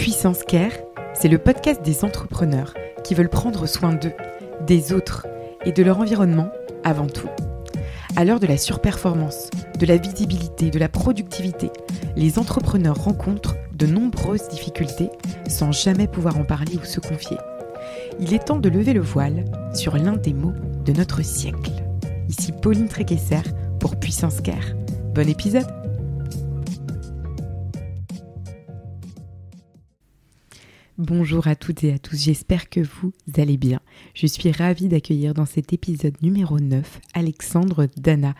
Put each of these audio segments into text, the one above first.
Puissance Care, c'est le podcast des entrepreneurs qui veulent prendre soin d'eux, des autres et de leur environnement avant tout. À l'heure de la surperformance, de la visibilité, de la productivité, les entrepreneurs rencontrent de nombreuses difficultés sans jamais pouvoir en parler ou se confier. Il est temps de lever le voile sur l'un des mots de notre siècle. Ici Pauline Tréquesser pour Puissance Care. Bon épisode Bonjour à toutes et à tous, j'espère que vous allez bien. Je suis ravie d'accueillir dans cet épisode numéro 9 Alexandre Dana,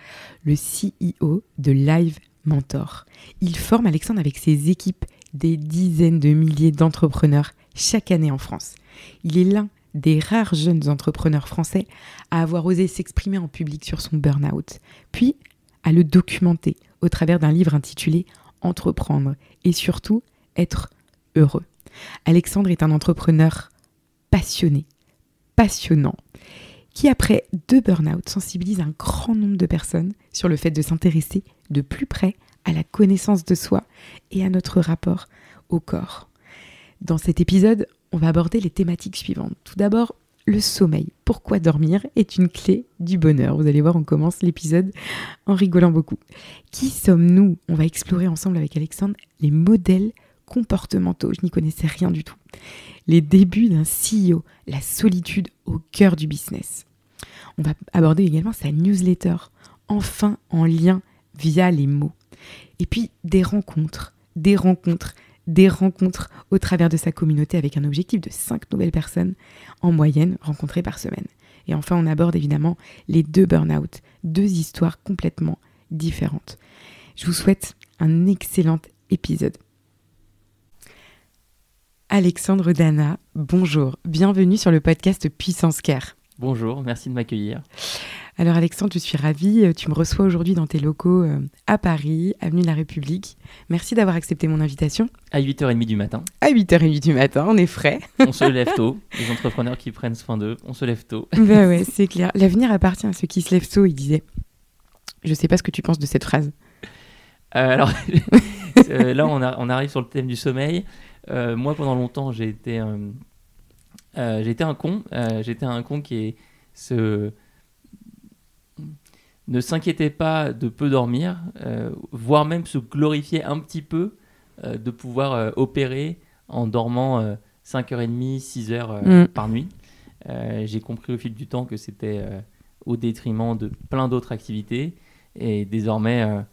le CEO de Live Mentor. Il forme Alexandre avec ses équipes des dizaines de milliers d'entrepreneurs chaque année en France. Il est l'un des rares jeunes entrepreneurs français à avoir osé s'exprimer en public sur son burn-out, puis à le documenter au travers d'un livre intitulé Entreprendre et surtout être heureux. Alexandre est un entrepreneur passionné, passionnant, qui après deux burn-out sensibilise un grand nombre de personnes sur le fait de s'intéresser de plus près à la connaissance de soi et à notre rapport au corps. Dans cet épisode, on va aborder les thématiques suivantes. Tout d'abord, le sommeil. Pourquoi dormir est une clé du bonheur. Vous allez voir, on commence l'épisode en rigolant beaucoup. Qui sommes-nous? On va explorer ensemble avec Alexandre les modèles comportementaux. Je n'y connaissais rien du tout. Les débuts d'un CEO, la solitude au cœur du business. On va aborder également sa newsletter, enfin en lien via les mots. Et puis des rencontres, des rencontres, des rencontres au travers de sa communauté avec un objectif de 5 nouvelles personnes en moyenne rencontrées par semaine. Et enfin, on aborde évidemment les deux burn-out, deux histoires complètement différentes. Je vous souhaite un excellent épisode. Alexandre Dana, bonjour, bienvenue sur le podcast Puissance Care. Bonjour, merci de m'accueillir. Alors Alexandre, je suis ravie, euh, tu me reçois aujourd'hui dans tes locaux euh, à Paris, avenue de la République. Merci d'avoir accepté mon invitation. À 8h30 du matin. À 8h30 du matin, on est frais. On se lève tôt, les entrepreneurs qui prennent soin d'eux, on se lève tôt. Ben ouais, c'est clair. L'avenir appartient à ceux qui se lèvent tôt, il disait. Je sais pas ce que tu penses de cette phrase. Euh, alors là, on, on, arrive sur le thème du sommeil. Euh, moi, pendant longtemps, j'ai été, euh, été un con. J'étais un con qui ne s'inquiétait pas de peu dormir, voire même se glorifier un petit peu de pouvoir opérer en dormant 5h30, 6h mm. par nuit. j'ai compris au fil du temps que c'était au détriment de plein d'autres activités. Et désormais,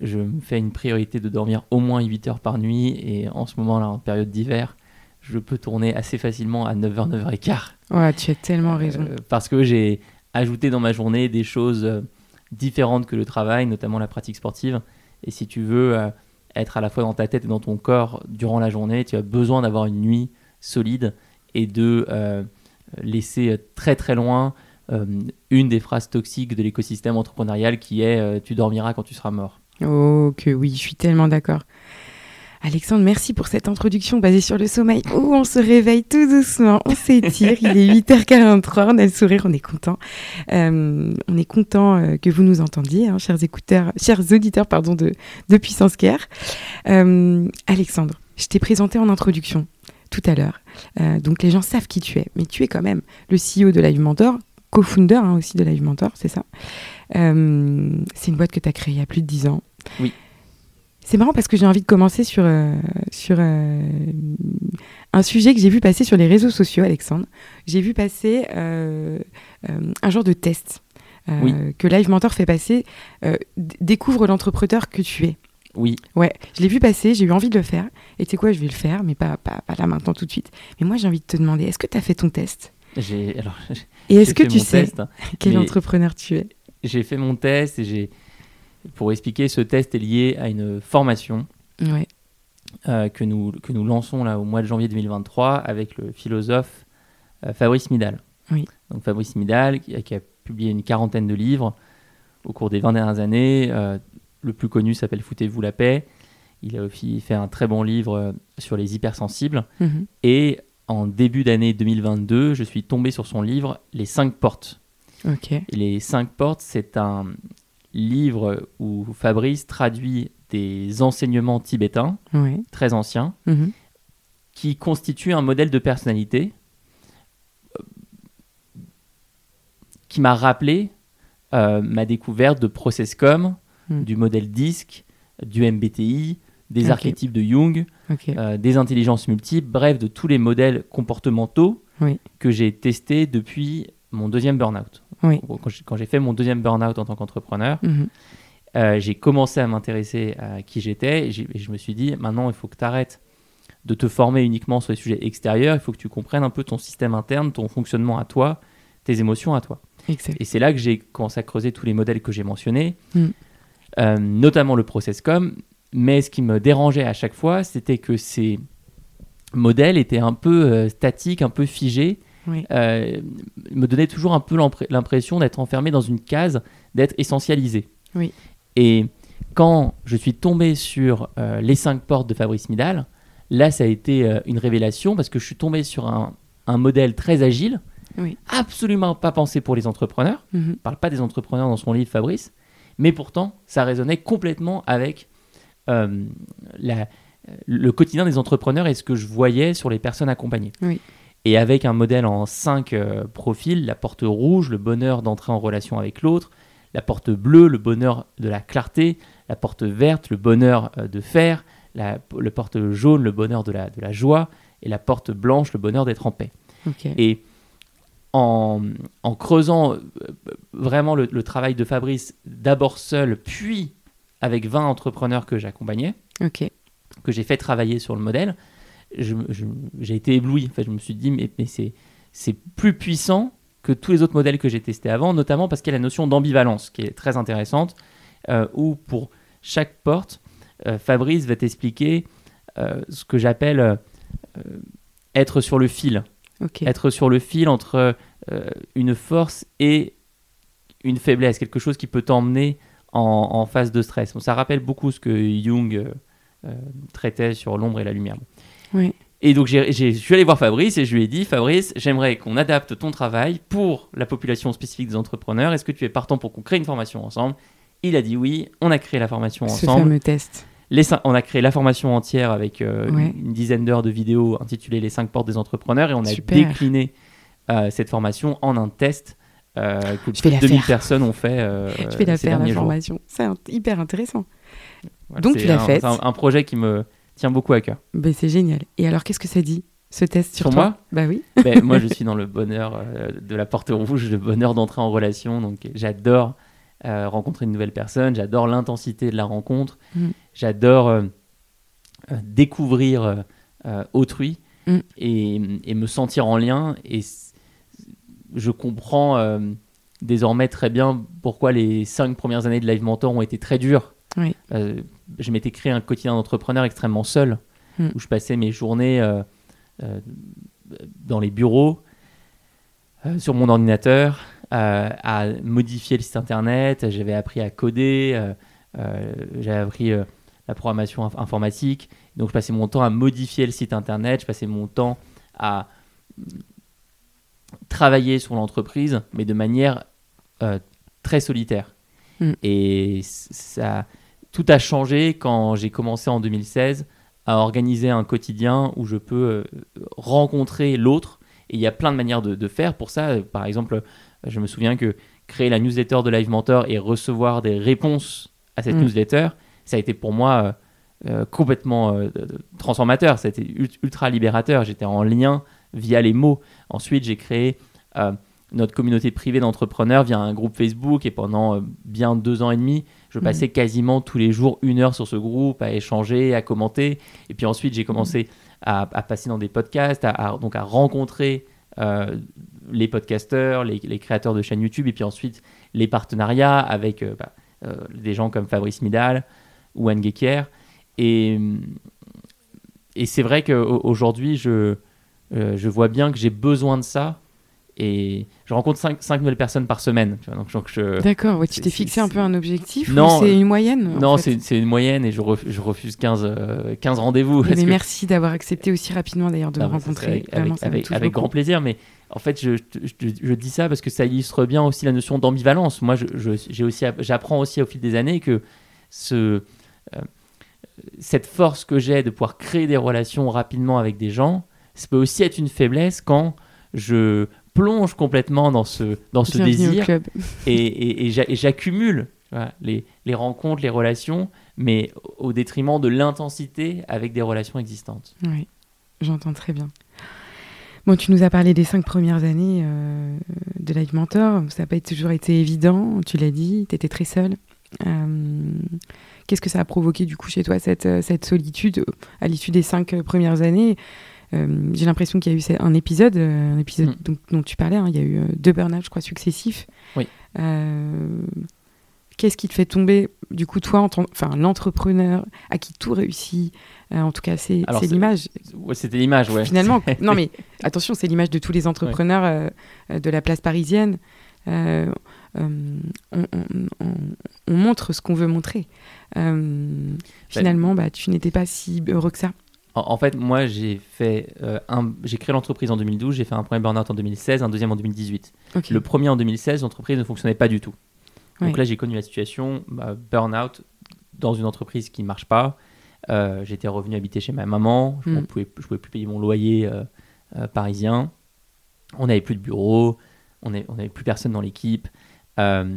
je me fais une priorité de dormir au moins 8 heures par nuit. Et en ce moment-là, en période d'hiver, je peux tourner assez facilement à 9h, 9h15. Ouais, tu as tellement raison. Euh, parce que j'ai ajouté dans ma journée des choses euh, différentes que le travail, notamment la pratique sportive. Et si tu veux euh, être à la fois dans ta tête et dans ton corps durant la journée, tu as besoin d'avoir une nuit solide et de laisser très très loin une des phrases toxiques de l'écosystème entrepreneurial qui est tu dormiras quand tu seras mort. Oh, que oui, je suis tellement d'accord. Alexandre, merci pour cette introduction basée sur le sommeil. Oh, on se réveille tout doucement, on s'étire, il est 8h43, on a le sourire, on est content. Euh, on est content euh, que vous nous entendiez, hein, chers écouteurs, chers auditeurs pardon, de, de Puissance Care. Euh, Alexandre, je t'ai présenté en introduction tout à l'heure. donc les gens savent qui tu es, mais tu es quand même le CEO de Live Mentor, co-founder hein, aussi de Live Mentor, c'est ça. c'est une boîte que tu as créée il y a plus de 10 ans. Oui. C'est marrant parce que j'ai envie de commencer sur, euh, sur euh, un sujet que j'ai vu passer sur les réseaux sociaux, Alexandre. J'ai vu passer euh, un genre de test que Live Mentor fait passer. découvre l'entrepreneur que tu es. Oui. Ouais, je l'ai vu passer, j'ai eu envie de le faire. Et tu sais quoi, je vais le faire, mais pas, pas, pas là maintenant tout de suite. Mais moi, j'ai envie de te demander, est-ce que tu as fait ton test? Alors. Et est-ce que tu sais hein. quel entrepreneur tu es? J'ai fait mon test et j'ai pour expliquer, ce test est lié à une formation euh, que, nous, que nous lançons là, au mois de janvier 2023 avec le philosophe euh, Fabrice Midal. Oui. Donc Fabrice Midal, qui, a publié une quarantaine de livres au cours des 20 dernières années. Euh, le plus connu s'appelle Foutez-vous la paix. Il a aussi fait un très bon livre sur les hypersensibles. Mhm. Et en début d'année 2022, je suis tombé sur son livre Les cinq portes. les cinq portes, c'est un, livre où Fabrice traduit des enseignements tibétains très anciens. Mhm. qui constitue un modèle de personnalité euh, qui m'a rappelé euh, ma découverte de ProcessCom, hmm. du modèle DISC, du MBTI, des archétypes de Jung, euh, des intelligences multiples, bref, de tous les modèles comportementaux que j'ai testés depuis mon deuxième burn-out. Quand j'ai fait mon deuxième burn-out en tant qu'entrepreneur, mhm. euh, j'ai commencé à m'intéresser à qui j'étais et, je me suis dit, maintenant, il faut que tu arrêtes de te former uniquement sur les sujets extérieurs, il faut que tu comprennes un peu ton système interne, ton fonctionnement à toi, tes émotions à toi. Et c'est là que j'ai commencé à creuser tous les modèles que j'ai mentionnés, mm. euh, notamment le process.com. Mais ce qui me dérangeait à chaque fois, c'était que ces modèles étaient un peu euh, statiques, un peu figés. Euh, me donnaient toujours un peu l'impression d'être enfermé dans une case, d'être essentialisé. Oui. Et quand je suis tombé sur les cinq portes de Fabrice Midal, là, ça a été une révélation parce que je suis tombé sur un, un modèle très agile, Absolument pas pensé pour les entrepreneurs. Mhm. ne parle pas des entrepreneurs dans son livre, Fabrice. Mais pourtant, ça résonnait complètement avec euh, le quotidien des entrepreneurs et ce que je voyais sur les personnes accompagnées. Et avec un modèle en cinq euh, profils, la porte rouge, le bonheur d'entrer en relation avec l'autre, la porte bleue, le bonheur de la clarté, la porte verte, le bonheur euh, de faire, la, porte jaune, le bonheur de la, de la joie, et la porte blanche, le bonheur d'être en paix. Et en, creusant euh, vraiment le, travail de Fabrice, d'abord seul, puis avec 20 entrepreneurs que j'accompagnais, que j'ai fait travailler sur le modèle, j'ai été ébloui. fait je me suis dit, mais, mais c'est plus puissant que tous les autres modèles que j'ai testés avant, notamment parce qu'il y a la notion d'ambivalence qui est très intéressante, euh, où pour chaque porte, euh, Fabrice va t'expliquer ce que j'appelle être sur le fil. Être sur le fil entre euh, une force et une faiblesse, quelque chose qui peut t'emmener en, phase de stress. ça rappelle beaucoup ce que Jung euh, euh, traitait sur l'ombre et la lumière. Et donc, je suis allé voir Fabrice et je lui ai dit Fabrice, j'aimerais qu'on adapte ton travail pour la population spécifique des entrepreneurs. Est-ce que tu es partant pour qu'on crée une formation ensemble? Il a dit oui. On a créé la formation ensemble. Ce fameux test on a créé la formation entière avec euh, une dizaine d'heures de vidéos intitulées Les 5 portes des entrepreneurs et on a décliné euh, cette formation en un test euh, que plus de 2000 personnes ont fait. je vais la faire, la formation. C'est hyper intéressant. Donc tu l'as fait. C'est un, projet qui me tient beaucoup à cœur. Ben, c'est génial. Et alors, qu'est-ce que ça dit ce test sur, toi moi Bah oui. Ben, moi, je suis dans le bonheur de la porte rouge, le bonheur d'entrer en relation. Donc, j'adore euh, rencontrer une nouvelle personne, j'adore l'intensité de la rencontre, mm. j'adore euh, euh, découvrir autrui mm. et, me sentir en lien. Et je comprends désormais très bien pourquoi les cinq premières années de Live Mentor ont été très dures. Je m'étais créé un quotidien d'entrepreneur extrêmement seul, mm. où je passais mes journées dans les bureaux, sur mon ordinateur, euh, à modifier le site internet, j'avais appris à coder, euh, euh, j'avais appris la programmation informatique. Donc je passais mon temps à modifier le site internet, je passais mon temps à travailler sur l'entreprise, mais de manière très solitaire. Mm. Et ça, tout a changé quand j'ai commencé en 2016 à organiser un quotidien où je peux rencontrer l'autre. Et il y a plein de manières de, de faire. Pour ça, par exemple, je me souviens que créer la newsletter de Live Mentor et recevoir des réponses à cette mm. newsletter, ça a été pour moi euh, euh, complètement euh, transformateur. C'était ultra libérateur. J'étais en lien via les mots. Ensuite, j'ai créé notre communauté privée d'entrepreneurs via un groupe Facebook et pendant bien deux ans et demi, je passais quasiment tous les jours une heure sur ce groupe à échanger, à commenter. Et puis ensuite, j'ai commencé à, passer dans des podcasts, à, donc à rencontrer les podcasteurs, les, créateurs de chaînes YouTube, et puis ensuite les partenariats avec euh, bah, euh, des gens comme Fabrice Midal ou Anne Gekier. Et, et c'est vrai qu'aujourd'hui, je, euh, je vois bien que j'ai besoin de ça. Et je rencontre 5, nouvelles personnes par semaine. D'accord, tu t'es fixé un peu un objectif Non, c'est une moyenne Non, c'est une moyenne et je, je refuse 15, 15 rendez-vous. Mais merci d'avoir accepté aussi rapidement d'ailleurs de me rencontrer. Avec, avec grand plaisir, mais en fait, je, je, dis ça parce que ça illustre bien aussi la notion d'ambivalence. Moi, j'ai aussi, j'apprends aussi au fil des années que ce, euh, cette force que j'ai de pouvoir créer des relations rapidement avec des gens, ça peut aussi être une faiblesse quand je plonge complètement dans ce, dans ce désir et, et, j'accumule les, les, rencontres, les relations, mais au détriment de l'intensité avec des relations existantes. Oui, j'entends très bien. Bon, tu nous as parlé des cinq premières années euh, de Live Mentor. Ça n'a pas toujours été évident, tu l'as dit, tu étais très seule. Euh, qu'est-ce que ça a provoqué du coup chez toi, cette, euh, cette solitude à l'issue des cinq premières années? J'ai l'impression qu'il y a eu un épisode, un épisode mm. dont, tu parlais, hein. il y a eu deux burn-out, je crois, successifs. Oui. Qu'est-ce qui te fait tomber, du coup, toi, en enfin, l'entrepreneur à qui tout réussit En tout cas, c'est l'image. Ouais, C'était l'image, ouais. Finalement, non mais attention, c'est l'image de tous les entrepreneurs de la place parisienne. Euh, euh, on, montre ce qu'on veut montrer. Euh, finalement, bah, tu n'étais pas si heureux que ça. En, fait, moi, j'ai fait un, j'ai créé l'entreprise en 2012, j'ai fait un premier burn-out en 2016, un deuxième en 2018. Le premier en 2016, l'entreprise ne fonctionnait pas du tout. Donc là, j'ai connu la situation bah, burn-out dans une entreprise qui ne marche pas. J'étais revenu habiter chez ma maman, je ne hmm. pouvais, pouvais, plus payer mon loyer parisien. On n'avait plus de bureau, on n'avait plus personne dans l'équipe. Euh,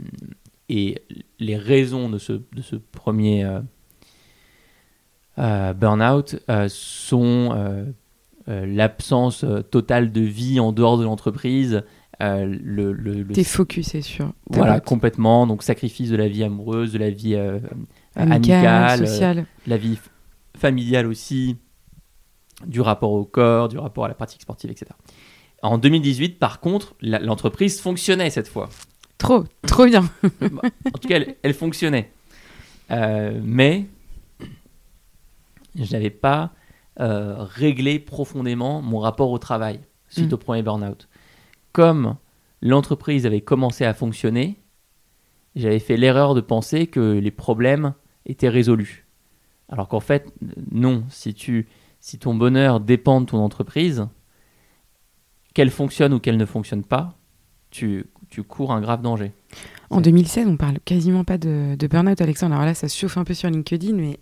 et les raisons de ce, de ce premier euh, euh, burn-out sont l'absence totale de vie en dehors de l'entreprise. le, le, T'es focus, c'est sûr. Voilà, complètement. Donc, sacrifice de la vie amoureuse, de la vie amicale, sociale. la vie familiale aussi, du rapport au corps, du rapport à la pratique sportive, etc. En 2018, par contre, l'entreprise fonctionnait cette fois. Trop, trop bien. en tout cas, elle, fonctionnait. Euh, mais je n'avais pas euh, réglé profondément mon rapport au travail suite mm. au premier burn-out. Comme l'entreprise avait commencé à fonctionner, j'avais fait l'erreur de penser que les problèmes étaient résolus. Alors qu'en fait, non. Si, tu, si ton bonheur dépend de ton entreprise, qu'elle fonctionne ou qu'elle ne fonctionne pas, tu, tu cours un grave danger. En 2016, on parle quasiment pas de, de burn-out, Alexandre. Alors là, ça chauffe un peu sur LinkedIn, mais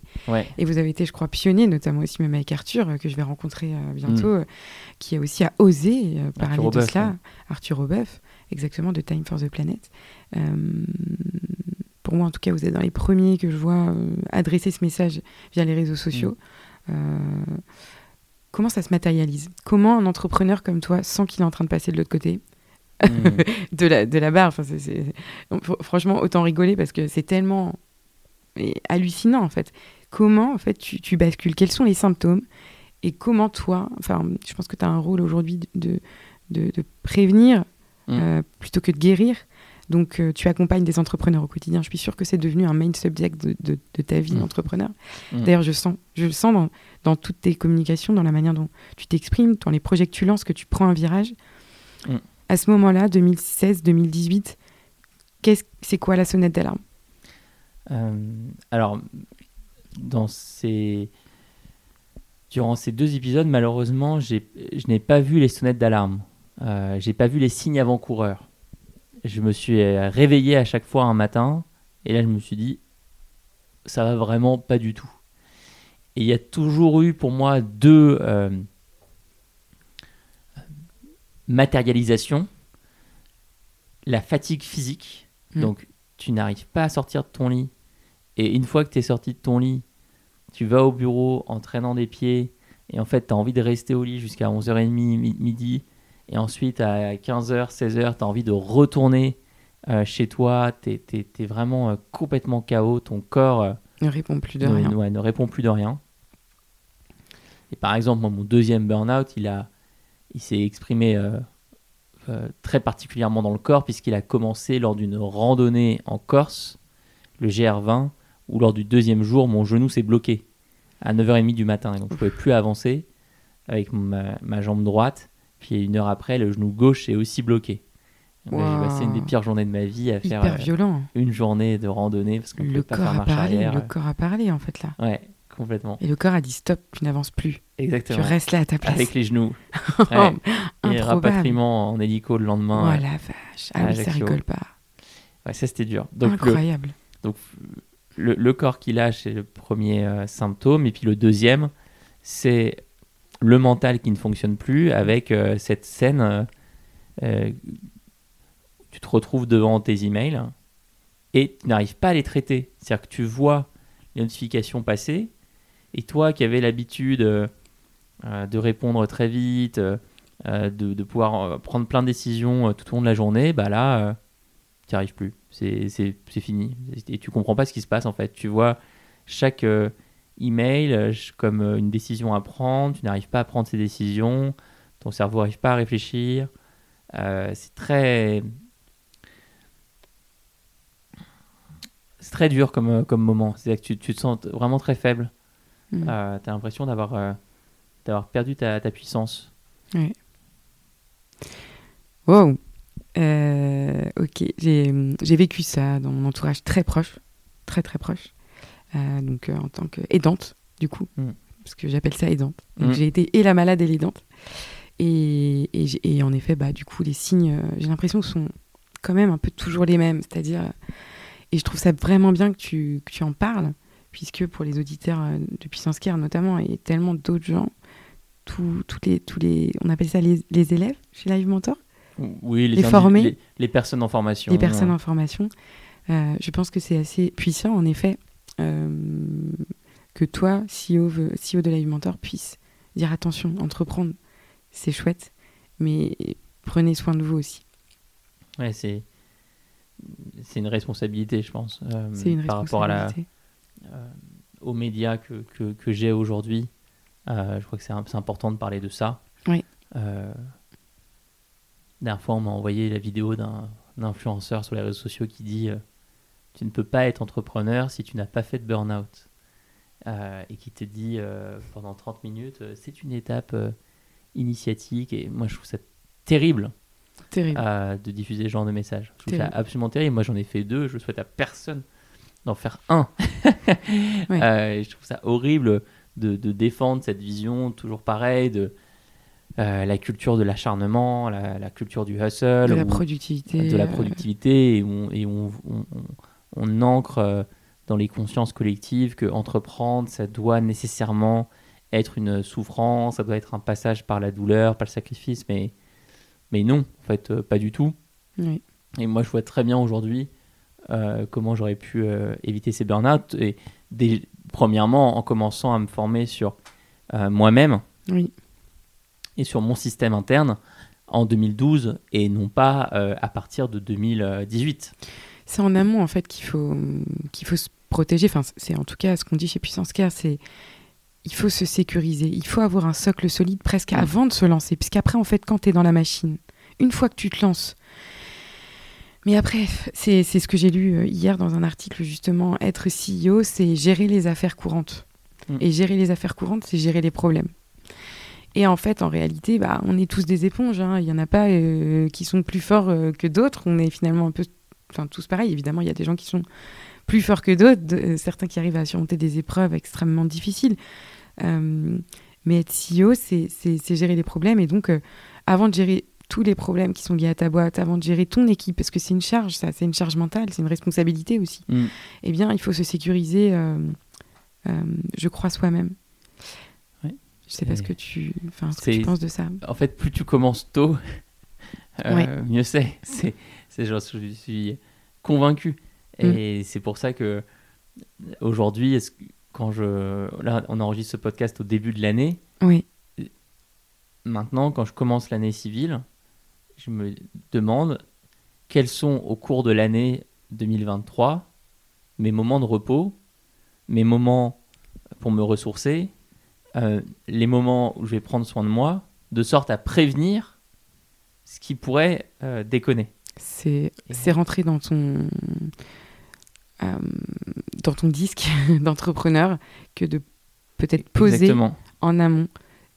et vous avez été, je crois, pionnier, notamment aussi même avec Arthur, euh, que je vais rencontrer euh, bientôt, mm. euh, qui a aussi à osé parler de cela. Arthur Aubeuf, exactement, de Time for the Planet. pour moi, en tout cas, vous êtes dans les premiers que je vois adresser ce message via les réseaux sociaux. Mm comment ça se matérialise? Comment un entrepreneur comme toi sent qu'il est en train de passer de l'autre côté de, la, de la barre enfin, Franchement, autant rigoler parce que c'est tellement hallucinant en fait. Comment en fait tu, tu, bascules? Quels sont les symptômes? Et comment toi, enfin, je pense que tu as un rôle aujourd'hui de, de, de, prévenir hmm. euh, plutôt que de guérir. Donc, euh, tu accompagnes des entrepreneurs au quotidien. Je suis sûre que c'est devenu un main subject de, ta vie mm. d'entrepreneur. Mm. D'ailleurs, je, sens, je le sens dans, toutes tes communications, dans la manière dont tu t'exprimes, dans les projets que tu lances, que tu prends un virage. Mm. À ce moment-là, 2016-2018, c'est quoi la sonnette d'alarme? Euh, Alors, durant ces deux épisodes, malheureusement, je n'ai pas vu les sonnettes d'alarme. Euh, j'ai pas vu les signes avant-coureurs je me suis euh, réveillé à chaque fois un matin, et là je me suis dit, ça va vraiment pas du tout. Et il y a toujours eu pour moi deux euh, matérialisations. La fatigue physique, hmm. donc tu n'arrives pas à sortir de ton lit, et une fois que tu es sorti de ton lit, tu vas au bureau en traînant des pieds, et en fait tu as envie de rester au lit jusqu'à 11h30, midi, et ensuite, à 15h, 16h, tu as envie de retourner euh, chez toi. Tu es, vraiment euh, complètement KO. Ton corps euh, ne répond plus de rien. ne répond plus de rien. Et par exemple, mon deuxième burn-out, il, il s'est exprimé très particulièrement dans le corps puisqu'il a commencé lors d'une randonnée en Corse, le GR20, où lors du deuxième jour, mon genou s'est bloqué à 9h30 du matin. Et donc, je ne pouvais plus avancer avec ma jambe droite. Puis une heure après, le genou gauche est aussi bloqué. J'ai passé une des pires journées de ma vie à faire euh, une journée de randonnée parce qu'on ne peut pas faire marche arrière. Le corps a parlé en fait là. Ouais, complètement. Et le corps a dit stop, tu n'avances plus. Exactement. Tu restes là à ta place. Avec les genoux. Et rapatriement en hélico le lendemain. Oh la vache. Ah oui, ça rigole pas. Ouais, ça c'était dur. Donc, Incroyable. donc le, corps qui lâche, c'est le premier euh, symptôme. Et puis le deuxième, c'est le mental qui ne fonctionne plus avec euh, cette scène. Euh, tu te retrouves devant tes emails et tu n'arrives pas à les traiter. C'est-à-dire que tu vois les notifications passer et toi qui avais l'habitude de répondre très vite, de, de, pouvoir prendre plein de décisions tout au long de la journée, bah là, tu n'y arrives plus. C'est fini. Et tu comprends pas ce qui se passe en fait. Tu vois chaque euh, email euh, comme euh, une décision à prendre. Tu n'arrives pas à prendre ces décisions. Ton cerveau n'arrive pas à réfléchir. c'est très. C'est très dur comme, moment. C'est-à-dire que tu, te sens vraiment très faible. Mm. tu as l'impression d'avoir d'avoir perdu ta, ta puissance. Oui. Wow. Euh, ok, j'ai vécu ça dans mon entourage très proche, très très proche, euh, donc euh, en tant qu'aidante du coup, mm. parce que j'appelle ça aidante. Mm. j'ai été et la malade et l'aidante. Et, et, en effet, bah, du coup, les signes, j'ai l'impression sont quand même un peu toujours les mêmes. C'est-à-dire, et je trouve ça vraiment bien que tu, que tu en parles, puisque pour les auditeurs de Puissance Care notamment, et tellement d'autres gens, tous les, tous les, on appelle ça les, les élèves chez Live Mentor, oui, les, les Les, personnes en formation. Les personnes en formation. Euh, je pense que c'est assez puissant, en effet, euh, que toi, CEO, CEO de Live Mentor, puisse dire attention, entreprendre, c'est chouette, mais prenez soin de vous aussi. Ouais, c'est c'est une responsabilité, je pense, euh, c'est une par rapport à la, aux médias que, que, que j'ai aujourd'hui. je crois que c'est important de parler de ça. Oui dernière fois, on m'a envoyé la vidéo d'un influenceur sur les réseaux sociaux qui dit euh, Tu ne peux pas être entrepreneur si tu n'as pas fait de burn-out. Euh, et qui te dit euh, pendant 30 minutes C'est une étape initiatique. Et moi, je trouve ça terrible, de diffuser ce genre de message. Je trouve ça absolument terrible. Moi, j'en ai fait deux. Je souhaite à personne d'en faire un. je trouve ça horrible de, de, défendre cette vision toujours pareille de euh, la culture de l'acharnement, la, culture du hustle, de la productivité, de la productivité, et on, et on, on, ancre euh, dans les consciences collectives que entreprendre, ça doit nécessairement être une souffrance, ça doit être un passage par la douleur, par le sacrifice, mais, mais non, en fait, euh, pas du tout. Et moi, je vois très bien aujourd'hui comment j'aurais pu éviter ces burn-out, et premièrement en commençant à me former sur moi-même. Oui et sur mon système interne en 2012 et non pas euh, à partir de 2018. C'est en amont en fait qu'il faut, qu'il faut se protéger. Enfin, c'est en tout cas ce qu'on dit chez Puissance Care, c'est il faut se sécuriser. Il faut avoir un socle solide presque avant de se lancer. Puisqu'après, en fait, quand tu es dans la machine, une fois que tu te lances, mais après, c'est ce que j'ai lu euh, hier dans un article justement, être CEO, c'est gérer les affaires courantes. Mm. Et gérer les affaires courantes, c'est gérer les problèmes. Et en fait, en réalité, bah, on est tous des éponges. Hein. Il n'y en a pas euh, qui sont plus forts euh, que d'autres. On est finalement un peu, enfin, tous pareils. Évidemment, il y a des gens qui sont plus forts que d'autres, euh, certains qui arrivent à surmonter des épreuves extrêmement difficiles. mais être CEO, c'est gérer les problèmes. Et donc, avant de gérer tous les problèmes qui sont liés à ta boîte, avant de gérer ton équipe, parce que c'est une charge, ça, c'est une charge mentale, c'est une responsabilité aussi. Mm. Eh bien, il faut se sécuriser, je crois, soi-même. Je sais pas ce que tu, enfin, ce que tu penses de ça. En fait, plus tu commences tôt, euh, mieux c'est. C'est, je suis convaincu. Et mm. c'est pour ça que aujourd'hui, quand je, là, on enregistre ce podcast au début de l'année. Oui. Maintenant, quand je commence l'année civile, je me demande quels sont au cours de l'année 2023 mes moments de repos, mes moments pour me ressourcer, euh, les moments où je vais prendre soin de moi, de sorte à prévenir ce qui pourrait euh, déconner. C'est rentrer dans ton, euh, dans ton disque d'entrepreneur que de peut-être poser en amont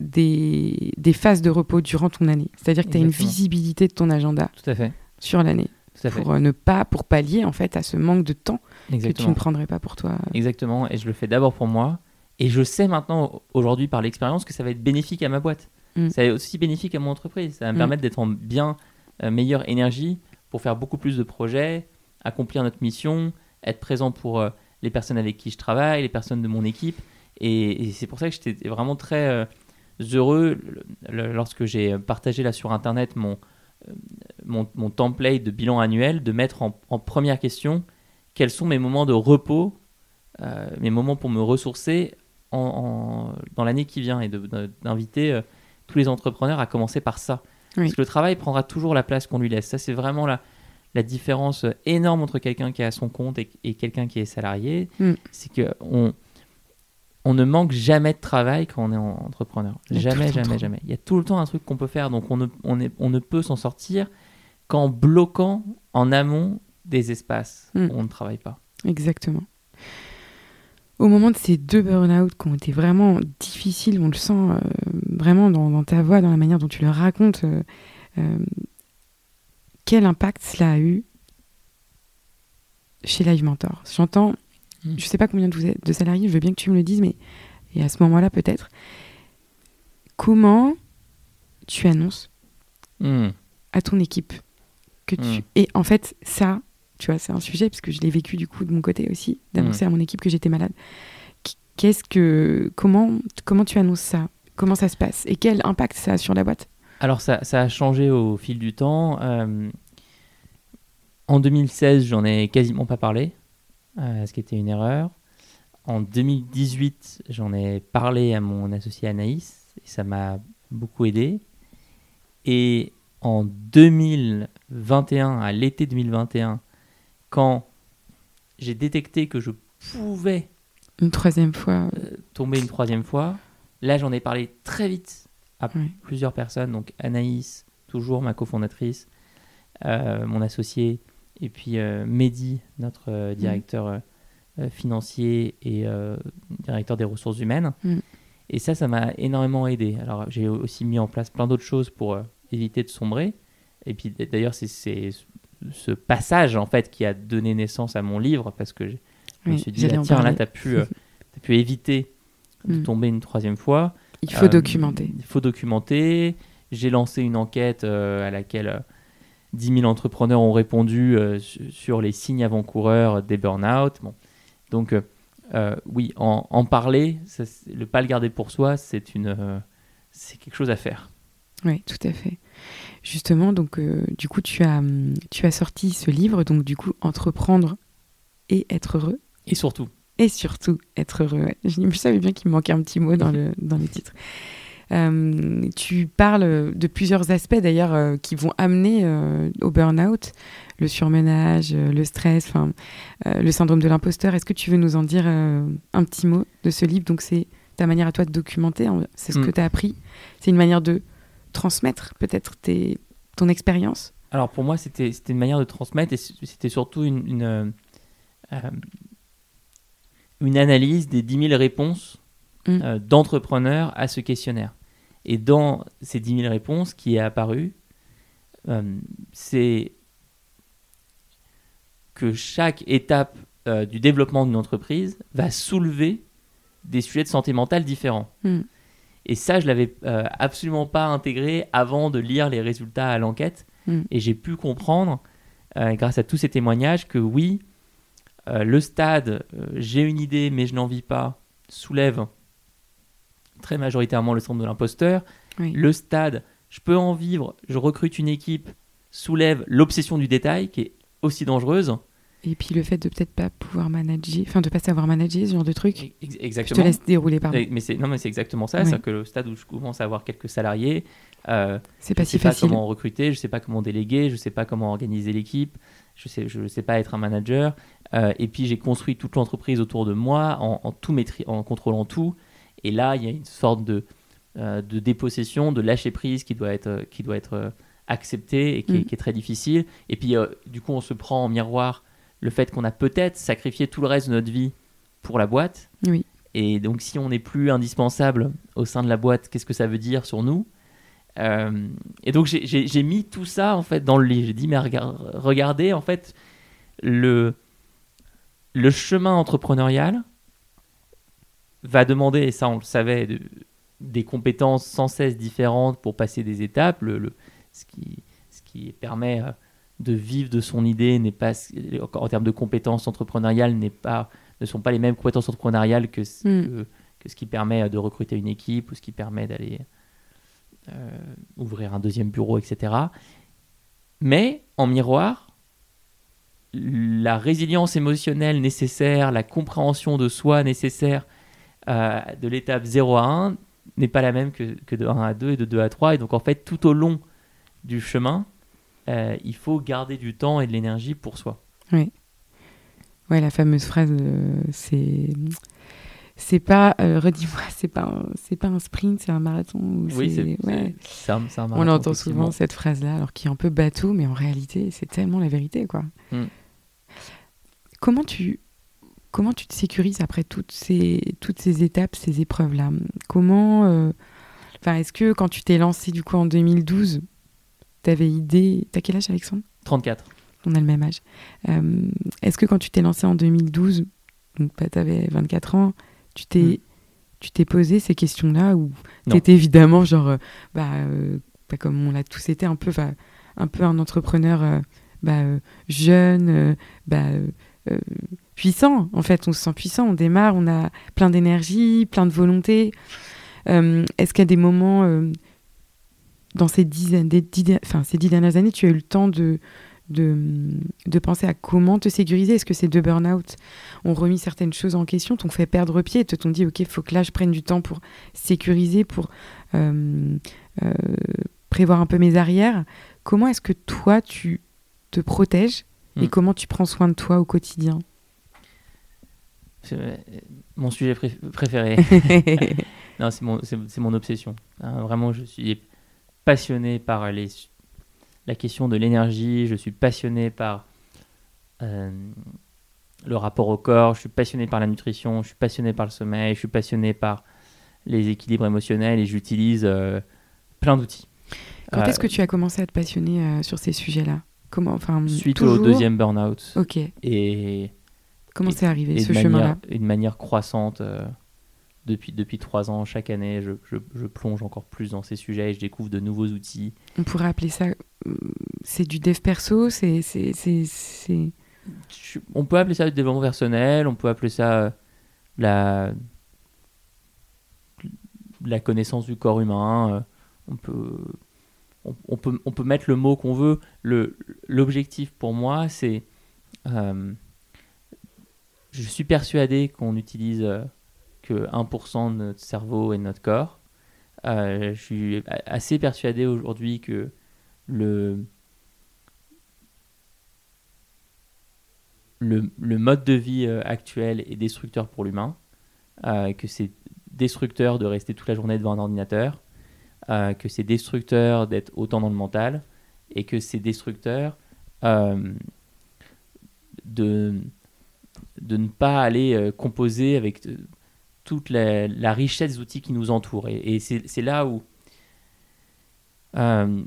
des, des, phases de repos durant ton année. C'est-à-dire que tu as une visibilité de ton agenda Tout à fait. sur l'année. Pour ne pas, pour pallier en fait à ce manque de temps que tu ne prendrais pas pour toi. Exactement. Et je le fais d'abord pour moi et je sais maintenant, aujourd'hui, par l'expérience, que ça va être bénéfique à ma boîte. Mm. Ça va être aussi bénéfique à mon entreprise. Ça va me mm. permettre d'être en bien euh, meilleure énergie pour faire beaucoup plus de projets, accomplir notre mission, être présent pour euh, les personnes avec qui je travaille, les personnes de mon équipe. Et, c'est pour ça que j'étais vraiment très euh, heureux lorsque j'ai partagé là sur Internet mon, euh, mon, mon, template de bilan annuel, de mettre en, première question quels sont mes moments de repos, euh, mes moments pour me ressourcer en, dans l'année qui vient et d'inviter tous les entrepreneurs à commencer par ça. Parce que le travail prendra toujours la place qu'on lui laisse. Ça, c'est vraiment la, la différence énorme entre quelqu'un qui est à son compte et, quelqu'un qui est salarié. Mm. C'est on ne manque jamais de travail quand on est entrepreneur. Jamais, jamais, jamais. Il y a tout le temps un truc qu'on peut faire. Donc on ne, on est, on ne peut s'en sortir qu'en bloquant en amont des espaces mm. où on ne travaille pas. Exactement. Au moment de ces deux burn-out qui ont été vraiment difficiles, on le sent euh, vraiment dans, ta voix, dans la manière dont tu le racontes, euh, euh, quel impact cela a eu chez Live Mentor? J'entends, mm. je ne sais pas combien de, vous êtes de salariés, je veux bien que tu me le dises, mais et à ce moment-là peut-être, comment tu annonces mm. à ton équipe que tu... Mm. Et en fait, ça, tu vois, c'est un sujet, parce que je l'ai vécu du coup de mon côté aussi, d'annoncer à mon équipe que j'étais malade. Qu'est-ce que... Comment, comment tu annonces ça? Comment ça se passe? Et quel impact ça a sur la boîte? Alors ça, a changé au fil du temps. Euh, en 2016, j'en ai quasiment pas parlé, ce qui était une erreur. En 2018, j'en ai parlé à mon associé Anaïs et ça m'a beaucoup aidé. Et en 2021, à l'été 2021, quand j'ai détecté que je pouvais une troisième fois euh, tomber une troisième fois, là j'en ai parlé très vite à plusieurs personnes, donc Anaïs, toujours ma cofondatrice, euh, mon associé, et puis euh, Mehdi, notre euh, directeur financier et directeur des ressources humaines. Mm. Et ça, ça m'a énormément aidé. Alors j'ai aussi mis en place plein d'autres choses pour éviter de sombrer. Et puis d'ailleurs, c'est ce passage en fait qui a donné naissance à mon livre parce que je me suis dit, ah, tiens, là, tu as, pu, as pu éviter de mm. tomber une troisième fois. Il faut documenter. Il faut documenter. J'ai lancé une enquête à laquelle 10 000 entrepreneurs ont répondu euh, sur les signes avant-coureurs des burn-out. Bon. Donc, euh, euh, oui, en, parler, ça, le pas le garder pour soi, c'est une, c'est quelque chose à faire. Oui, tout à fait. Justement, donc, du coup, tu as, tu as sorti ce livre, donc, du coup, Entreprendre et être heureux. Et surtout. Et surtout, être heureux. Je, je savais bien qu'il me manquait un petit mot dans le, dans le titre. Euh, tu parles de plusieurs aspects d'ailleurs euh, qui vont amener euh, au burn-out, le surmenage, le stress, le syndrome de l'imposteur. Est-ce que tu veux nous en dire un petit mot de ce livre? Donc c'est ta manière à toi de documenter, c'est ce que mm. tu as appris. C'est une manière de transmettre peut-être ton expérience? Alors pour moi, c'était une manière de transmettre et c'était surtout une, une, une, analyse des 10 000 réponses mm. d'entrepreneurs à ce questionnaire. Et dans ces 10 000 réponses qui est apparu, euh, c'est que chaque étape euh, du développement d'une entreprise va soulever des sujets de santé mentale différents. Hmm. Et ça, je l'avais euh, absolument pas intégré avant de lire les résultats à l'enquête. Hmm. Et j'ai pu comprendre, grâce à tous ces témoignages, que oui, le stade, j'ai une idée mais je n'en vis pas, soulève très majoritairement le centre de l'imposteur. Le stade, je peux en vivre, je recrute une équipe, soulève l'obsession du détail qui est aussi dangereuse. Et puis le fait de peut-être pas pouvoir manager, enfin de pas savoir manager ce genre de truc. Exactement. Je te laisse dérouler par Mais c'est non mais c'est exactement ça, c'est que le stade où je commence à avoir quelques salariés, euh, c'est pas je sais pas comment recruter, je sais pas comment déléguer, je sais pas comment organiser l'équipe, je sais je sais pas être un manager. Euh, et puis j'ai construit toute l'entreprise autour de moi en, en tout en contrôlant tout. Et là, il y a une sorte de, euh, de dépossession, de lâcher prise qui doit être, euh, qui doit être euh, acceptée et qui, est, mm. très difficile. Et puis, du coup, on se prend en miroir le fait qu'on a peut-être sacrifié tout le reste de notre vie pour la boîte. Oui. Et donc, si on n'est plus indispensable au sein de la boîte, qu'est-ce que ça veut dire sur nous? Et donc, j'ai mis tout ça en fait dans le livre. J'ai dit, mais regardez, en fait, le, le chemin entrepreneurial va demander, et ça on le savait, des compétences sans cesse différentes pour passer des étapes. Le, ce, qui, ce qui permet euh, de vivre de son idée n'est pas, en termes de compétences entrepreneuriales, n'est pas ne sont pas les mêmes compétences entrepreneuriales que, Mm. que, que ce qui permet de recruter une équipe ou ce qui permet d'aller euh, ouvrir un deuxième bureau, etc. Mais en miroir, la résilience émotionnelle nécessaire, la compréhension de soi nécessaire euh, de l'étape 0 à 1 n'est pas la même que, que de 1 à 2 et de 2 à 3. Et donc en fait, tout au long du chemin, euh, il faut garder du temps et de l'énergie pour soi. Ouais, la fameuse phrase, euh, c'est. C'est pas, euh, redis-moi, c'est pas, un- c'est pas un sprint, c'est un marathon. ou Oui, c'est- ouais. c'est un, c'est un On marathon, l'entend effectivement. souvent cette phrase-là, alors qui est un peu bateau, mais en réalité, c'est tellement la vérité, quoi. Mm. Comment tu, comment tu te sécurises après toutes ces, toutes ces étapes, ces épreuves-là? Comment, euh, enfin, est-ce que quand tu t'es lancé du coup en 2012, t'avais idée T'as quel âge, Alexandre? 34. On a le même âge. Euh, est-ce que quand tu t'es lancé en 2012, donc bah, t'avais 24 ans, tu t'es, Mm. tu t'es posé ces questions-là ou Non. t'étais évidemment genre, euh, bah, euh, bah, comme on l'a tous été, un peu, un peu un entrepreneur bah, euh, jeune, bah, euh, puissant. En fait, on se sent puissant, on démarre, on a plein d'énergie, plein de volonté. Euh, est-ce qu'il y a des moments euh, dans ces dix, des dix, enfin, ces dix dernières années, tu as eu le temps de de, de penser à comment te sécuriser? Est-ce que ces deux burn-out? Ont remis certaines choses en question, t'ont fait perdre pied, te t'ont dit, OK, il faut que là, je prenne du temps pour sécuriser, pour euh, prévoir un peu mes arrières. Comment est-ce que toi, tu te protèges et Mm. comment tu prends soin de toi au quotidien? Mon sujet pré- préféré. non, c'est mon, c'est, c'est mon obsession. Hein, vraiment, je suis passionné par les, la question de l'énergie. Je suis passionné par euh, le rapport au corps. Je suis passionné par la nutrition. Je suis passionné par le sommeil. Je suis passionné par les équilibres émotionnels et j'utilise euh, plein d'outils. Quand Euh, est-ce que tu as commencé à te passionner euh, sur ces sujets-là? Comment, enfin, Suite toujours au deuxième burn-out. Ok. Et Comment c'est arrivé ce chemin-là? de manière croissante euh, depuis, depuis trois ans. Chaque année, je, je- je plonge encore plus dans ces sujets et je découvre de nouveaux outils. On pourrait appeler ça. euh, C'est du dev perso C'est. c'est- c'est- on peut appeler ça du développement personnel, on peut appeler ça euh, la, la connaissance du corps humain. on, peut, on, on peut, on peut mettre le mot qu'on veut. Le- L'objectif pour moi, c'est. Je suis persuadé qu'on utilise euh, que 1% de notre cerveau et de notre corps. Euh, je suis assez persuadé aujourd'hui que le, le, mode de vie euh, actuel est destructeur pour l'humain, que c'est destructeur de rester toute la journée devant un ordinateur, que c'est destructeur d'être autant dans le mental, et que c'est destructeur de, de ne pas aller euh, composer avec euh, toute la, richesse des outils qui nous entourent. Et, c'est là où euh,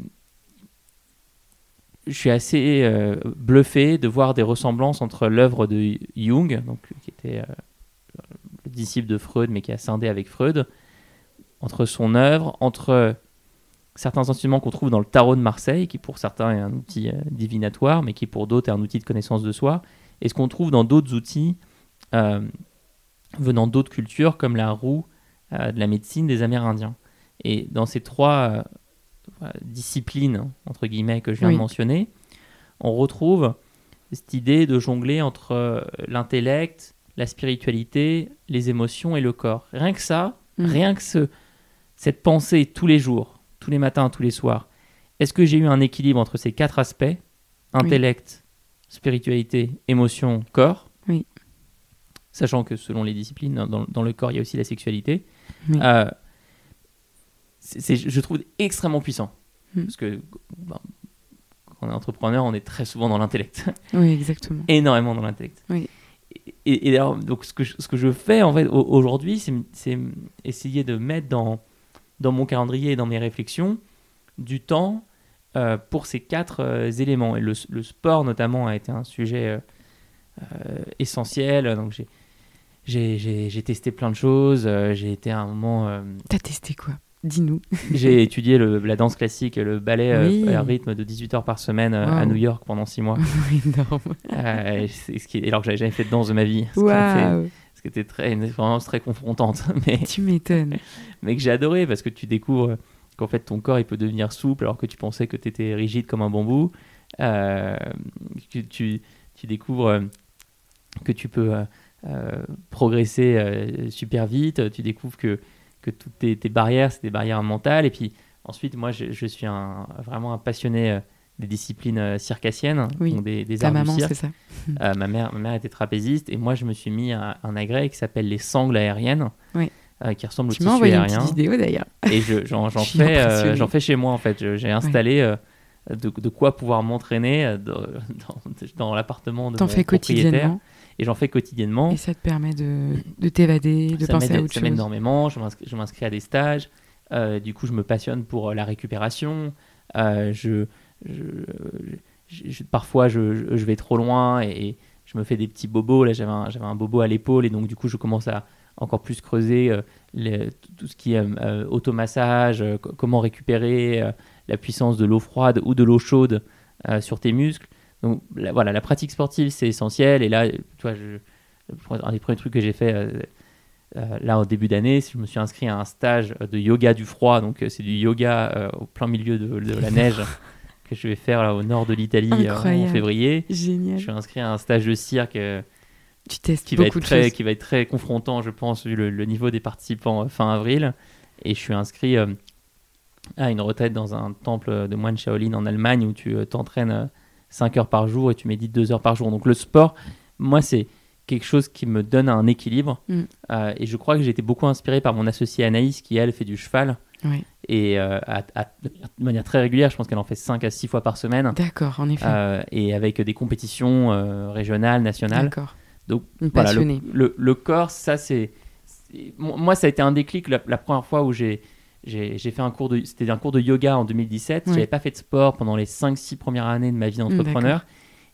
je suis assez bluffé de voir des ressemblances entre l'œuvre de Jung, donc, qui était le disciple de Freud, mais qui a scindé avec Freud, entre son œuvre, entre certains instruments qu'on trouve dans le tarot de Marseille, qui pour certains est un outil divinatoire, mais qui pour d'autres est un outil de connaissance de soi, et ce qu'on trouve dans d'autres outils euh, venant d'autres cultures, comme la roue euh, de la médecine des Amérindiens. Et dans ces trois euh, disciplines, entre guillemets, que je viens Oui. de mentionner, on retrouve cette idée de jongler entre l'intellect, la spiritualité, les émotions et le corps. Rien que ça, Mm. rien que ce, cette pensée tous les jours, tous les matins, tous les soirs, est-ce que j'ai eu un équilibre entre ces quatre aspects? Intellect, spiritualité, émotion, corps Oui. Sachant que selon les disciplines, dans, dans le corps, il y a aussi la sexualité. Oui. Euh, c'est- je trouve extrêmement puissant. Mm. Parce que ben, quand on est entrepreneur, on est très souvent dans l'intellect. Oui, exactement. énormément dans l'intellect. Oui. Et, et alors, donc, ce que, je, ce que je fais en fait au- aujourd'hui, c'est, c'est essayer de mettre dans, dans mon calendrier et dans mes réflexions du temps euh, pour ces quatre euh, éléments. Et le, le sport, notamment, a été un sujet euh, essentiel. Donc, j'ai, j'ai, j'ai, j'ai testé plein de choses. j'ai été à un moment. T'as testé quoi? Dis-nous. J'ai étudié le, la danse classique, le ballet à rythme de 18 heures par semaine à New York pendant 6 mois. Énorme. ce qui, alors que j'avais jamais fait de danse de ma vie. Ce wow. ce qui était très, une expérience très confrontante. Mais, tu m'étonnes. mais que j'ai adoré parce que tu découvres qu'en fait ton corps il peut devenir souple alors que tu pensais que tu étais rigide comme un bambou. Euh, tu, tu, tu, découvres que tu peux euh, progresser euh, super vite, tu découvres que, que toutes tes, barrières, c'est des barrières mentales. Et puis ensuite, moi, je, suis un, vraiment un passionné euh, des disciplines circassiennes, oui. des, des Ta maman, ça. ma, mère, ma mère était trapéziste et moi, je me suis mis à un agrès qui s'appelle les sangles aériennes. Oui. Qui ressemble au tissu aérien. Une vidéo d'ailleurs. Et j'en fais, j'en fais chez moi en fait. J'ai installé de, de, quoi pouvoir m'entraîner dans, dans, l'appartement de T'en fais quotidiennement et j'en fais quotidiennement. Et ça te permet de, de t'évader, de penser à autre ça chose. Ça énormément. Je m'inscris à des stages. Euh, du coup, je me passionne pour euh, la récupération. Euh, je, je, parfois, je, vais trop loin et, je me fais des petits bobos. Là, j'avais un, un, bobo à l'épaule et donc, du coup, je commence à encore plus creuser tout ce qui est automassage, comment récupérer la puissance de l'eau froide ou de l'eau chaude sur tes muscles. Donc voilà, la pratique sportive, c'est essentiel. Et là, tu vois, je, un des premiers trucs que j'ai fait euh, euh, là au début d'année, je me suis inscrit à un stage de yoga du froid. Donc euh, c'est du yoga au plein milieu de, la neige que je vais faire là, au nord de l'Italie en février. Génial. Je suis inscrit à un stage de cirque. Tu testes qui va être très, qui va être très confrontant, je pense, vu le, niveau des participants fin avril. Et je suis inscrit à une retraite dans un temple de moines Shaolin en Allemagne où tu t'entraînes 5 heures par jour et tu médites 2 heures par jour. Donc le sport, moi, c'est quelque chose qui me donne un équilibre. Mm. Euh, et je crois que j'ai été beaucoup inspiré par mon associée Anaïs, qui elle fait du cheval. Et euh, de manière très régulière, je pense qu'elle en fait 5 à 6 fois par semaine. D'accord, en effet. Euh, et avec des compétitions régionales, nationales. D'accord. Donc voilà, le, le, corps, ça c'est. Moi, ça a été un déclic la première fois où j'ai j'ai fait un cours de, c'était un cours de yoga en 2017. Je J'avais pas fait de sport pendant les 5-6 premières années de ma vie d'entrepreneur.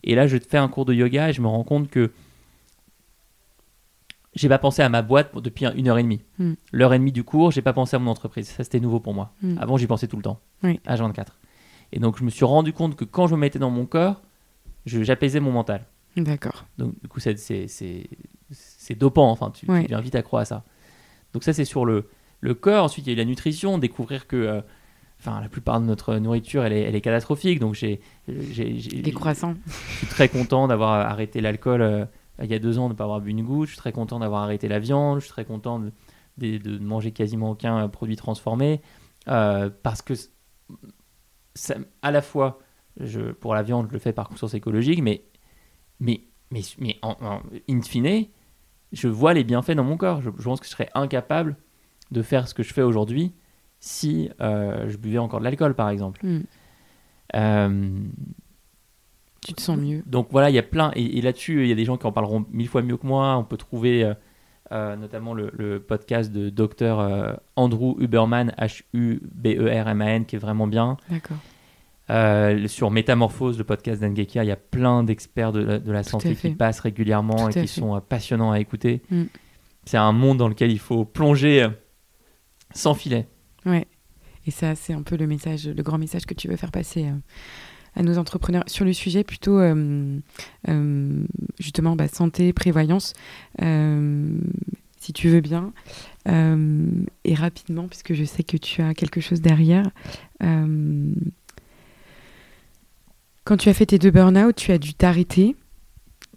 Et là, je fais un cours de yoga et je me rends compte que j'ai pas pensé à ma boîte depuis une heure et demie. Hmm. L'heure et demie du cours, j'ai pas pensé à mon entreprise. Ça, c'était nouveau pour moi. Hmm. Avant, j'y pensais tout le temps, à 24. Et donc, je me suis rendu compte que quand je me mettais dans mon corps, j'apaisais mon mental. D'accord. Donc, du coup, c'est dopant. Enfin, tu, tu l'invites à croire à ça. Donc, ça, c'est sur le, le corps. Ensuite, il y a eu la nutrition, découvrir que euh, enfin, la plupart de notre nourriture, elle est, elle est catastrophique. Donc, j'ai. Les croissants. Je suis très content d'avoir arrêté l'alcool euh, il y a deux ans, de ne pas avoir bu une goutte. Je suis très content d'avoir arrêté la viande. Je suis très content de, de, manger quasiment aucun euh, produit transformé. parce que, ça, à la fois, je, pour la viande, je le fais par conscience écologique, mais, mais, mais, mais en, in fine, je vois les bienfaits dans mon corps. Je, je pense que je serais incapable de faire ce que je fais aujourd'hui si euh, je buvais encore de l'alcool, par exemple. Hmm. Euh, tu te sens mieux. Donc voilà, il y a plein. Et, là-dessus, il y a des gens qui en parleront mille fois mieux que moi. On peut trouver euh, notamment le, podcast de docteur Andrew Huberman, H-U-B-E-R-M-A-N, qui est vraiment bien. D'accord. Sur Métamorphose, le podcast d'Angekia, il y a plein d'experts de, la santé qui passent régulièrement et qui sont passionnants à écouter. Hmm. C'est un monde dans lequel il faut plonger sans filet. Ouais. Et ça, c'est un peu le message, le grand message que tu veux faire passer euh, à nos entrepreneurs sur le sujet plutôt euh, euh, justement bah, santé, prévoyance. si tu veux bien, et rapidement, puisque je sais que tu as quelque chose derrière. Quand tu as fait tes deux burn-out, tu as dû t'arrêter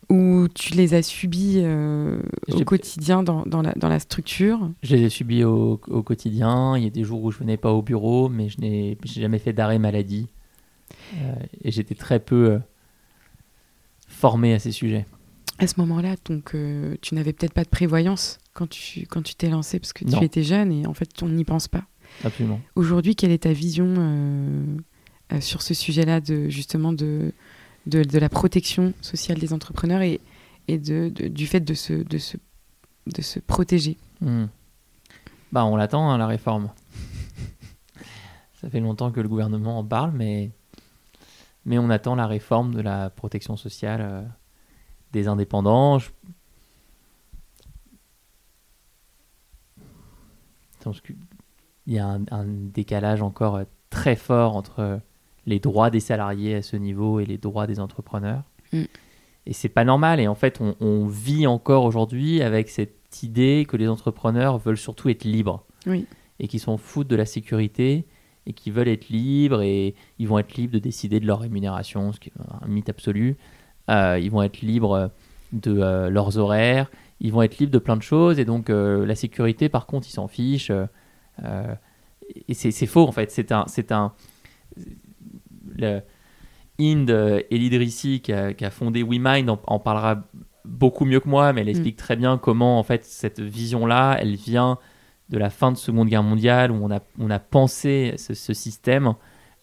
ou tu les as subis euh, au quotidien dans, dans, la, dans, la, structure? Je les ai subis au, au, quotidien. Il y a des jours où je venais pas au bureau, mais je n'ai jamais fait d'arrêt maladie. Euh, et j'étais très peu euh, formé à ces sujets. À ce moment-là, donc tu n'avais peut-être pas de prévoyance quand tu quand tu t'es lancé parce que tu étais jeune et en fait on n'y pense pas. Absolument. Aujourd'hui, quelle est ta vision sur ce sujet-là de justement de de, la protection sociale des entrepreneurs et, et de, du fait de se, de se, de se protéger. Hmm. Bah, on l'attend, hein, la réforme. Ça fait longtemps que le gouvernement en parle, mais, mais on attend la réforme de la protection sociale euh, des indépendants. Je... il y a un, décalage encore très fort entre les droits des salariés à ce niveau et les droits des entrepreneurs. Mm. Et c'est pas normal. Et en fait, on, vit encore aujourd'hui avec cette idée que les entrepreneurs veulent surtout être libres. Et qu'ils s'en foutent de la sécurité et qui veulent être libres et ils vont être libres de décider de leur rémunération, ce qui est un mythe absolu. Euh, ils vont être libres de euh, leurs horaires, ils vont être libres de plein de choses et donc euh, la sécurité, par contre, ils s'en fichent. et c'est faux en fait. C'est un, c'est un. Le, Inde Elidrissi qui a, qui a fondé WeMind en, en, parlera beaucoup mieux que moi, mais elle explique mm. très bien comment en fait cette vision-là, elle vient de la fin de Seconde Guerre mondiale, où on a, on a pensé ce, système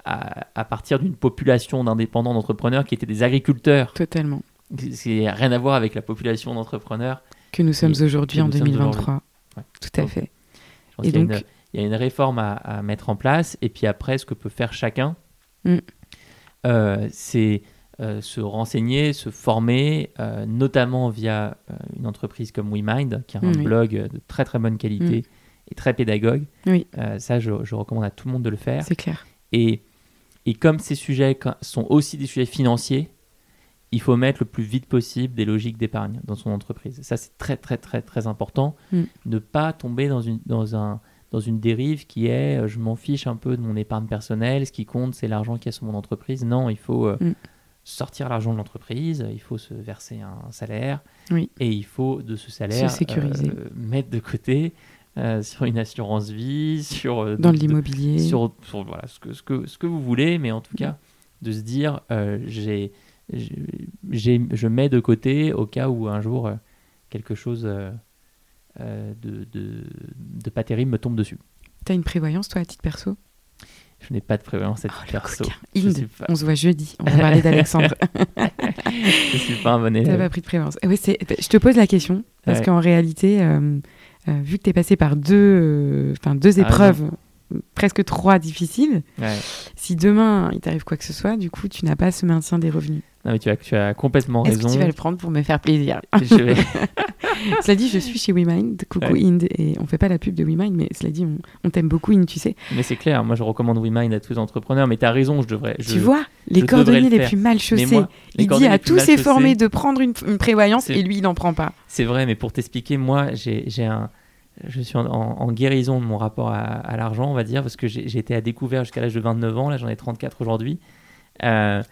à, partir d'une population d'indépendants d'entrepreneurs qui étaient des agriculteurs. Totalement. C'est rien à voir avec la population d'entrepreneurs. Que nous sommes aujourd'hui en 2023. Tout à fait. Et donc, il y a une réforme à, mettre en place, et puis après, ce que peut faire chacun, mm. Euh, c'est euh, se renseigner, se former, euh, notamment via une entreprise comme WeMind, qui a un blog de très très bonne qualité. Mm très pédagogue. Oui. Ça, je, recommande à tout le monde de le faire. C'est clair. Et, et comme ces sujets sont aussi des sujets financiers, il faut mettre le plus vite possible des logiques d'épargne dans son entreprise. Ça, c'est très, très, très, très important. Mm. Ne pas tomber dans une, dans, un, dans une dérive qui est euh, je m'en fiche un peu de mon épargne personnelle, ce qui compte, c'est l'argent qu'il y a sur mon entreprise. Non, il faut euh, mm. sortir l'argent de l'entreprise, il faut se verser un salaire oui. et il faut de ce salaire sécuriser. mettre de côté euh, sur une assurance vie, sur euh, dans l'immobilier, sur, sur, voilà ce que, ce que ce que vous voulez, mais en tout cas de se dire euh, j'ai je mets de côté au cas où un jour quelque chose de, de, de, pas terrible me tombe dessus. T'as une prévoyance toi à titre perso? Je n'ai pas de prévoyance à titre oh, perso. on se voit jeudi. On va parler d'Alexandre. je suis pas un bon élève. T'as pas pris de prévoyance. Oui, je te pose la question parce qu'en réalité, euh, vu que tu es passé par deux, euh, deux ah, épreuves, presque trois difficiles, si demain il t'arrive quoi que ce soit, du coup, tu n'as pas ce maintien des revenus. Non, mais tu as, tu as complètement raison. Que tu vas le prendre pour me faire plaisir. Je vais... cela dit, je suis chez WeMind, coucou Inde, et on fait pas la pub de WeMind, mais cela dit, on, t'aime beaucoup Inde, tu sais. Mais c'est clair, moi je recommande WeMind à tous les entrepreneurs, mais tu as raison, je devrais. tu vois, les cordonniers les plus mal chaussés. il dit à tous ses formés de prendre une, prévoyance et lui il n'en prend pas. C'est vrai, mais pour t'expliquer, moi j'ai un je suis en, guérison de mon rapport à, l'argent, on va dire, parce que j'ai été à découvert jusqu'à l'âge de 29 ans, là j'en ai 34 aujourd'hui. Euh,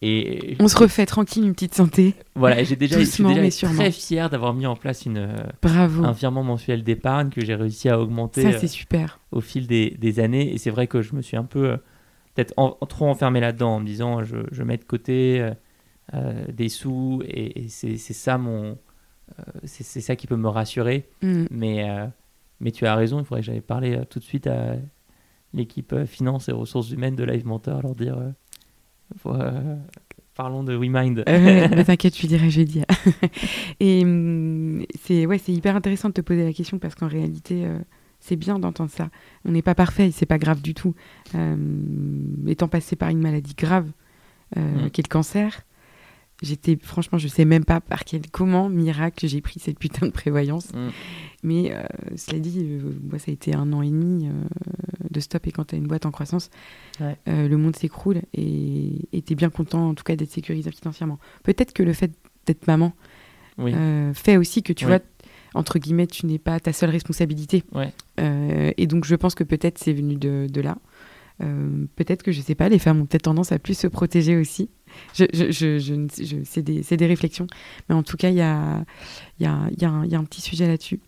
et on se refait tranquille une petite santé. Voilà, j'ai déjà, Doucement, suis très fier d'avoir mis en place une, Bravo. un virement mensuel d'épargne que j'ai réussi à augmenter Ça, c'est super. au fil des, des, années. Et c'est vrai que je me suis un peu euh, peut-être trop enfermé là-dedans en me disant je, je mets de côté euh, des sous et, et c'est ça mon, c'est ça qui peut me rassurer. Mm. Mais, euh, mais tu as raison, il faudrait que j'aille parler euh, tout de suite à l'équipe euh, finance et ressources humaines de Live Mentor, leur dire parlons de WeMind. T'inquiète, tu dirais jeudi. et mm, c'est ouais, c'est hyper intéressant de te poser la question parce qu'en réalité, c'est bien d'entendre ça. On n'est pas parfait, c'est pas grave du tout. étant passé par une maladie grave, mm. qui est le cancer, J'étais, franchement, je sais même pas par quel, comment, miracle, j'ai pris cette putain de prévoyance. Mm. Mais euh, cela dit, euh, moi, ça a été un an et demi euh, de stop. Et quand tu as une boîte en croissance, le monde s'écroule. Et tu es bien content, en tout cas, d'être sécurisé financièrement. Peut-être que le fait d'être maman fait aussi que, tu vois, entre guillemets, tu n'es pas ta seule responsabilité. et donc, je pense que peut-être c'est venu de, de là. peut-être que, je sais pas, les femmes ont peut-être tendance à plus se protéger aussi. Je, je, je, c'est des, des, réflexions. Mais en tout cas, il y a, y, a, y, a y a un petit sujet là-dessus.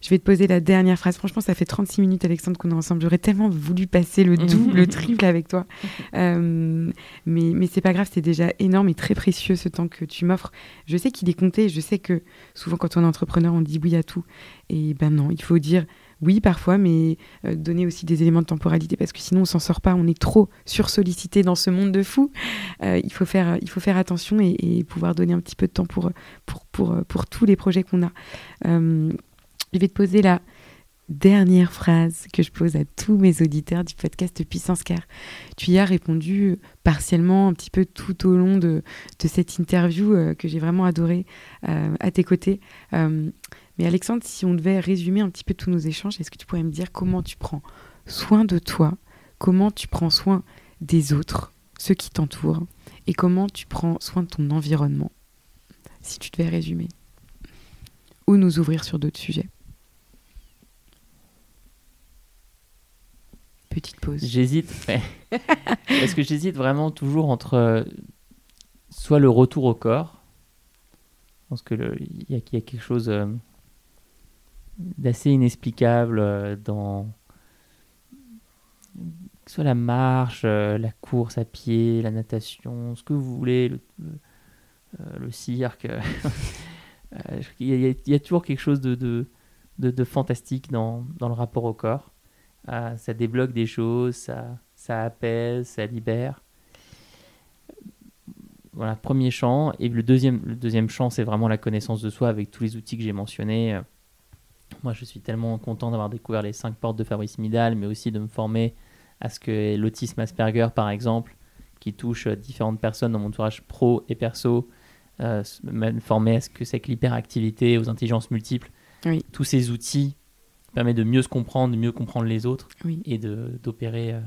Je vais te poser la dernière phrase. Franchement, ça fait 36 minutes, Alexandre, qu'on est ensemble. J'aurais tellement voulu passer le double, le triple avec toi. Euh, mais mais c'est pas grave, c'est déjà énorme et très précieux ce temps que tu m'offres. Je sais qu'il est compté. Je sais que souvent, quand on est entrepreneur, on dit oui à tout. Et ben non, il faut dire oui, parfois, mais euh, donner aussi des éléments de temporalité parce que sinon on s'en sort pas, on est trop sursollicité dans ce monde de fous. Euh, il, faut faire, attention et, pouvoir donner un petit peu de temps pour, pour tous les projets qu'on a. Euh, je vais te poser la dernière phrase que je pose à tous mes auditeurs du podcast Puissance Car. Tu y as répondu partiellement un petit peu tout au long de, de cette interview que j'ai vraiment adoré à tes côtés. Mais Alexandre, si on devait résumer un petit peu tous nos échanges, est-ce que tu pourrais me dire comment tu prends soin de toi, comment tu prends soin des autres, ceux qui t'entourent, et comment tu prends soin de ton environnement, si tu devais résumer, ou nous ouvrir sur d'autres sujets? Petite pause. J'hésite. Parce que j'hésite vraiment toujours entre euh, soit le retour au corps. Je pense qu'il y, a quelque chose euh, d'assez inexplicable euh, dans soit la marche, la course à pied, la natation, ce que vous voulez, le, cirque. il, y a, toujours quelque chose de, fantastique dans, dans, le rapport au corps. Ah, ça débloque des choses, ça, ça apaise, ça libère. Voilà, premier champ. Et le deuxième, le deuxième champ, c'est vraiment la connaissance de soi avec tous les outils que j'ai mentionnés. Moi, je suis tellement content d'avoir découvert les cinq portes de Fabrice Midal, mais aussi de me former à ce que l'autisme Asperger, par exemple, qui touche différentes personnes dans mon entourage pro et perso, euh, me former à ce que c'est que l'hyperactivité, aux intelligences multiples. Tous ces outils permet de mieux se comprendre, de mieux comprendre les autres et d'opérer euh,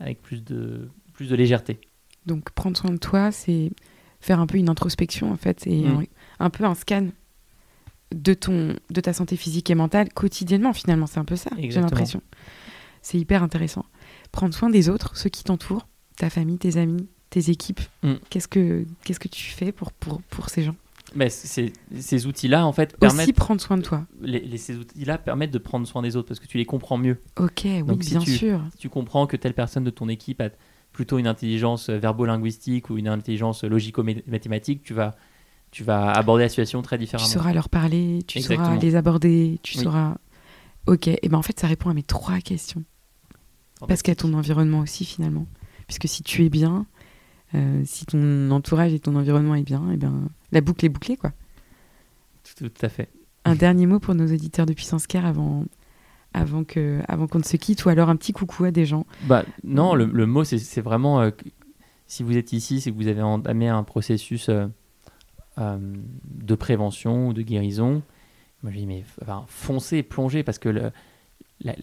avec plus de, plus de légèreté. Donc prendre soin de toi, c'est faire un peu une introspection en fait, et mm. un, peu un scan de, ton, de ta santé physique et mentale quotidiennement finalement, c'est un peu ça, j'ai l'impression. C'est hyper intéressant. Prendre soin des autres, ceux qui t'entourent, ta famille, tes amis, tes équipes. Mm. Qu'est-ce que qu'est-ce que tu fais pour, pour, pour ces gens? Mais ces outils-là, en fait, permettent. Aussi prendre soin de toi. Les, ces outils-là permettent de prendre soin des autres parce que tu les comprends mieux. Ok, oui, bien sûr. Si tu comprends que telle personne de ton équipe a plutôt une intelligence verbo-linguistique ou une intelligence logico-mathématique, tu vas, tu vas aborder la situation très différemment. Tu sauras leur parler, tu sauras les aborder, tu sauras. Ok, et ben en fait, ça répond à mes trois questions. Parce qu'il y a ton environnement aussi, finalement. Puisque si tu es bien, euh, si ton entourage et ton environnement est bien, et ben la boucle est bouclée, quoi. Tout, à fait. Un dernier mot pour nos auditeurs de Puissance Care avant, avant que avant qu'on ne se quitte ou alors un petit coucou à des gens bah non le, mot c'est vraiment euh, si vous êtes ici c'est que vous avez entamé un processus euh, de prévention ou de guérison moi je dis mais enfin, foncez plongez parce que le, la,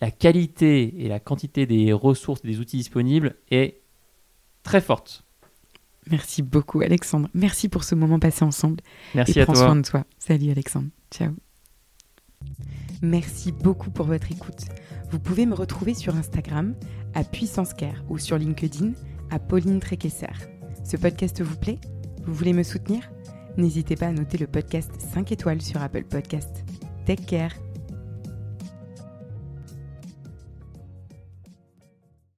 la, qualité et la quantité des ressources et des outils disponibles est très forte. Merci beaucoup Alexandre. Merci pour ce moment passé ensemble. Merci et à prends soin de toi. Salut Alexandre. Ciao. Merci beaucoup pour votre écoute. Vous pouvez me retrouver sur Instagram à Puissance Care ou sur LinkedIn à Pauline Tréquesser. Ce podcast vous plaît? Vous voulez me soutenir? N'hésitez pas à noter le podcast 5 étoiles sur Apple Podcast. Take care